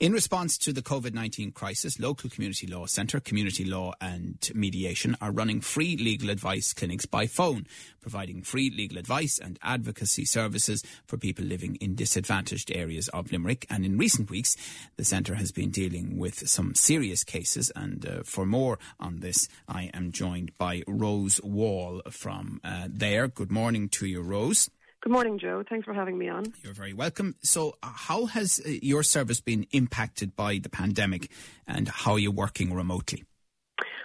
In response to the COVID 19 crisis, local community law centre, community law and mediation are running free legal advice clinics by phone, providing free legal advice and advocacy services for people living in disadvantaged areas of Limerick. And in recent weeks, the centre has been dealing with some serious cases. And uh, for more on this, I am joined by Rose Wall from uh, there. Good morning to you, Rose. Good morning, Joe. Thanks for having me on. You're very welcome. So, uh, how has uh, your service been impacted by the pandemic and how are you working remotely?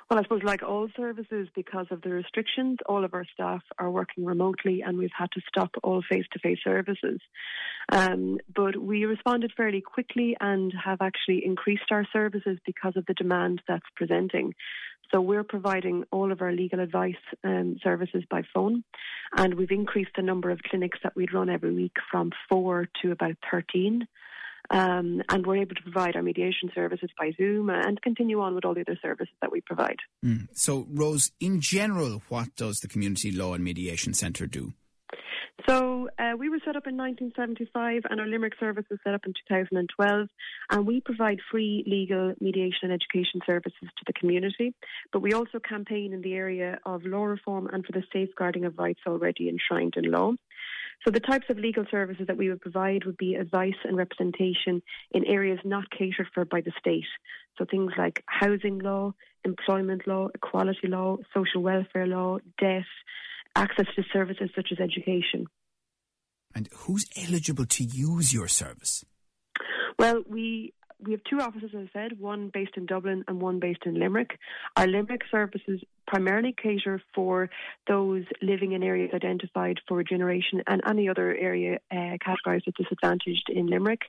Well, I suppose, like all services, because of the restrictions, all of our staff are working remotely and we've had to stop all face to face services. Um, but we responded fairly quickly and have actually increased our services because of the demand that's presenting. So we're providing all of our legal advice um, services by phone, and we've increased the number of clinics that we'd run every week from four to about 13. Um, and we're able to provide our mediation services by Zoom and continue on with all the other services that we provide. Mm. So, Rose, in general, what does the Community Law and Mediation Centre do? So uh, we were set up in 1975 and our Limerick service was set up in 2012 and we provide free legal mediation and education services to the community but we also campaign in the area of law reform and for the safeguarding of rights already enshrined in law. So the types of legal services that we would provide would be advice and representation in areas not catered for by the state. So things like housing law, employment law, equality law, social welfare law, debt, access to services such as education. And who's eligible to use your service? Well, we we have two offices, as I said, one based in Dublin and one based in Limerick. Our Limerick services primarily cater for those living in areas identified for regeneration and any other area uh, categorised as disadvantaged in Limerick.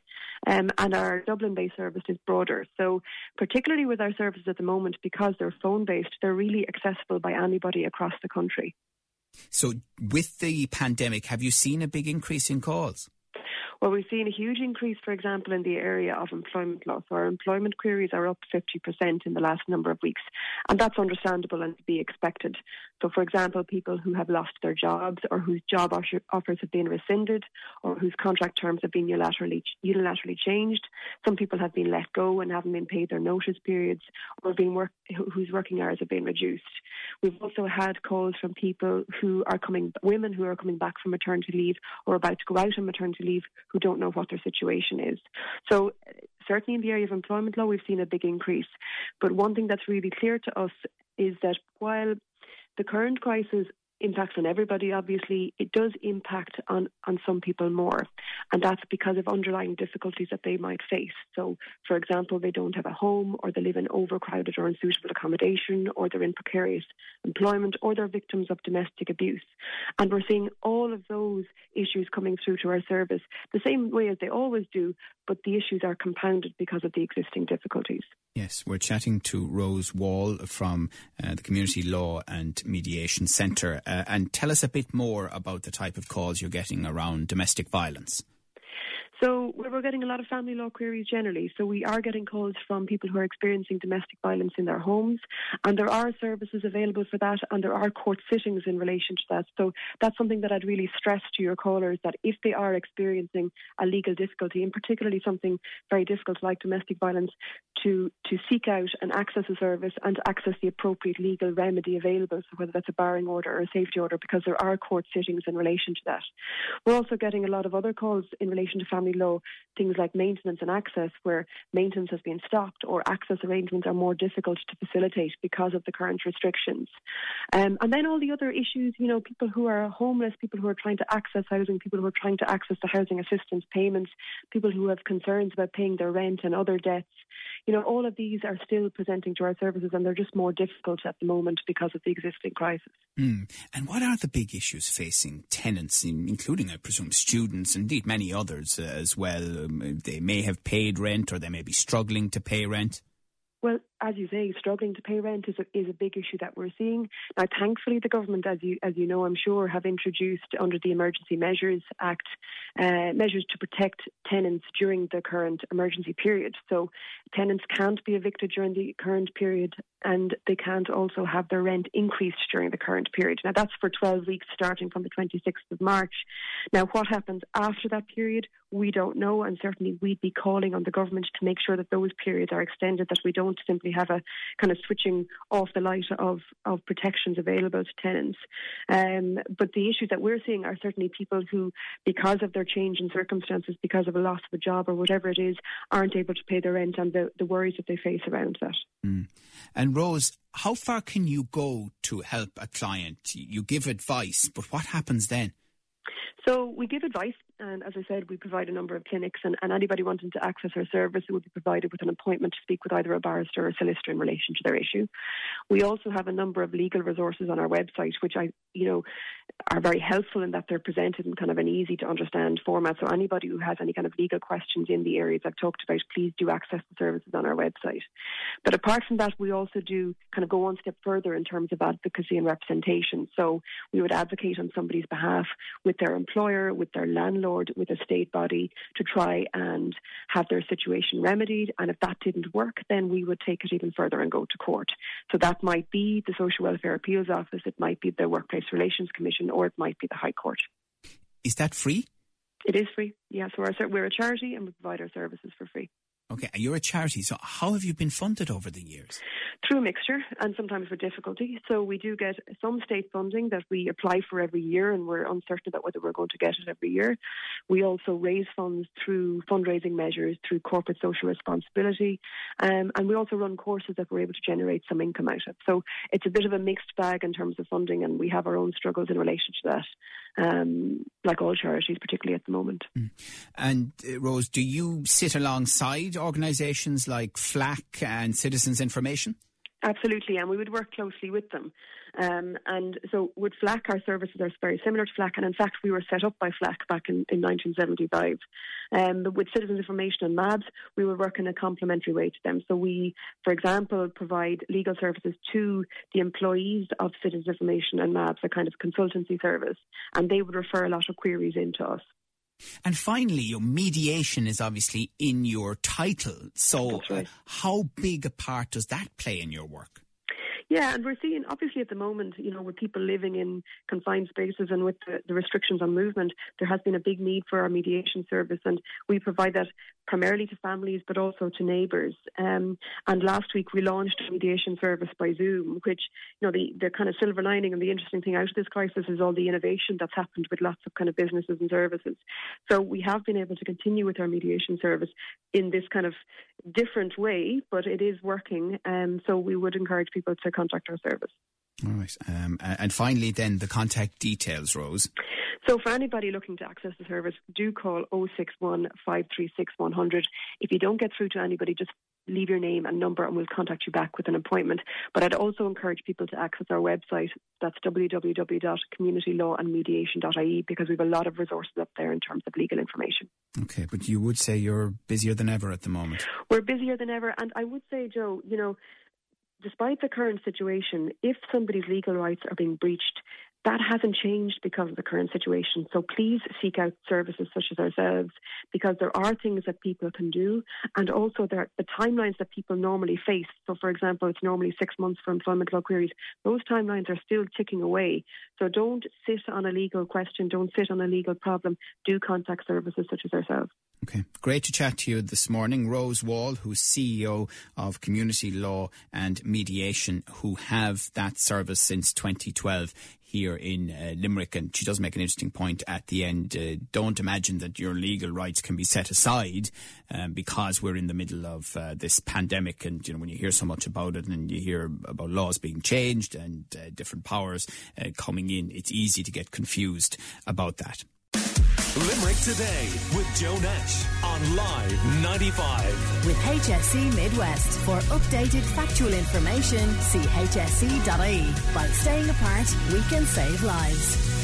Um, and our Dublin based service is broader. So, particularly with our services at the moment, because they're phone based, they're really accessible by anybody across the country. So, with the pandemic, have you seen a big increase in calls? Well, we've seen a huge increase, for example, in the area of employment law. So our employment queries are up 50% in the last number of weeks. And that's understandable and to be expected. So, for example, people who have lost their jobs or whose job offers have been rescinded or whose contract terms have been unilaterally, unilaterally changed. Some people have been let go and haven't been paid their notice periods or been work, whose working hours have been reduced. We've also had calls from people who are coming, women who are coming back from maternity leave or about to go out on maternity leave who don't know what their situation is. So, certainly in the area of employment law, we've seen a big increase. But one thing that's really clear to us is that while the current crisis impacts on everybody, obviously, it does impact on, on some people more. And that's because of underlying difficulties that they might face. So, for example, they don't have a home, or they live in overcrowded or unsuitable accommodation, or they're in precarious employment, or they're victims of domestic abuse. And we're seeing all of those issues coming through to our service the same way as they always do, but the issues are compounded because of the existing difficulties. Yes, we're chatting to Rose Wall from uh, the Community Law and Mediation Centre. Uh, and tell us a bit more about the type of calls you're getting around domestic violence. So we're getting a lot of family law queries generally. So we are getting calls from people who are experiencing domestic violence in their homes, and there are services available for that, and there are court sittings in relation to that. So that's something that I'd really stress to your callers that if they are experiencing a legal difficulty, and particularly something very difficult like domestic violence, to to seek out and access a service and access the appropriate legal remedy available. So whether that's a barring order or a safety order, because there are court sittings in relation to that. We're also getting a lot of other calls in relation to family law, things like maintenance and access, where maintenance has been stopped or access arrangements are more difficult to facilitate because of the current restrictions. Um, and then all the other issues, you know, people who are homeless, people who are trying to access housing, people who are trying to access the housing assistance payments, people who have concerns about paying their rent and other debts. You know, all of these are still presenting to our services and they're just more difficult at the moment because of the existing crisis. Mm. And what are the big issues facing tenants, including, I presume, students, indeed many others? Uh, as well. Um, they may have paid rent or they may be struggling to pay rent. Well, as you say, struggling to pay rent is a, is a big issue that we're seeing. Now, thankfully, the government, as you as you know, I'm sure, have introduced under the Emergency Measures Act uh, measures to protect tenants during the current emergency period. So, tenants can't be evicted during the current period, and they can't also have their rent increased during the current period. Now, that's for 12 weeks starting from the 26th of March. Now, what happens after that period, we don't know, and certainly we'd be calling on the government to make sure that those periods are extended, that we don't simply have a kind of switching off the light of, of protections available to tenants. Um, but the issues that we're seeing are certainly people who, because of their change in circumstances, because of a loss of a job or whatever it is, aren't able to pay their rent and the, the worries that they face around that. Mm. And Rose, how far can you go to help a client? You give advice, but what happens then? So we give advice, and as I said, we provide a number of clinics, and, and anybody wanting to access our service would be provided with an appointment to speak with either a barrister or a solicitor in relation to their issue. We also have a number of legal resources on our website, which I, you know, are very helpful in that they're presented in kind of an easy to understand format. So anybody who has any kind of legal questions in the areas I've talked about, please do access the services on our website. But apart from that, we also do kind of go one step further in terms of advocacy and representation. So we would advocate on somebody's behalf with their employer, with their landlord, with a state body to try and have their situation remedied. And if that didn't work, then we would take it even further and go to court. So that might be the Social Welfare Appeals Office, it might be the Workplace Relations Commission, or it might be the High Court. Is that free? It is free, yes. Yeah, so we're a charity and we provide our services for free. Okay, you're a charity, so how have you been funded over the years? Through a mixture and sometimes with difficulty. So we do get some state funding that we apply for every year and we're uncertain about whether we're going to get it every year. We also raise funds through fundraising measures, through corporate social responsibility, um, and we also run courses that we're able to generate some income out of. So it's a bit of a mixed bag in terms of funding and we have our own struggles in relation to that, um, like all charities, particularly at the moment. Mm. And uh, Rose, do you sit alongside organisations like FLAC and Citizens Information? Absolutely, and we would work closely with them. Um, and so with FLAC, our services are very similar to FLAC, and in fact, we were set up by FLAC back in, in 1975. Um, but with Citizens Information and MABS, we would work in a complementary way to them. So we, for example, provide legal services to the employees of Citizens Information and MABS, a kind of consultancy service, and they would refer a lot of queries into us. And finally, your mediation is obviously in your title. So, right. Uh, how big a part does that play in your work? Yeah, and we're seeing obviously at the moment, you know, with people living in confined spaces and with the, the, restrictions on movement, there has been a big need for our mediation service, and we provide that primarily to families but also to neighbours. Um, and last week we launched a mediation service by Zoom, which you know the the kind of silver lining and the interesting thing out of this crisis is all the innovation that's happened with lots of kind of businesses and services. So we have been able to continue with our mediation service in this kind of different way, but it is working. Um, so we would encourage people to contact our service. All right. Um, and finally, then the contact details, Rose. So, for anybody looking to access the service, do call 061 536 100. If you don't get through to anybody, just leave your name and number and we'll contact you back with an appointment. But I'd also encourage people to access our website. That's www.communitylawandmediation.ie because we have a lot of resources up there in terms of legal information. Okay, but you would say you're busier than ever at the moment. We're busier than ever. And I would say, Joe, you know, despite the current situation, if somebody's legal rights are being breached, that hasn't changed because of the current situation. So please seek out services such as ourselves because there are things that people can do and also there the timelines that people normally face. So for example, it's normally six months for employment law queries. Those timelines are still ticking away. So don't sit on a legal question, don't sit on a legal problem. Do contact services such as ourselves. Okay. Great to chat to you this morning. Rose Wall, who's CEO of Community Law and Mediation, who have that service since 2012 here in uh, Limerick. And she does make an interesting point at the end. Uh, don't imagine that your legal rights can be set aside um, because we're in the middle of uh, this pandemic. And, you know, when you hear so much about it and you hear about laws being changed and uh, different powers uh, coming in, it's easy to get confused about that. Limerick Today with Joe Nash on Live 95. With HSE Midwest. For updated factual information, see hse.ie. By staying apart, we can save lives.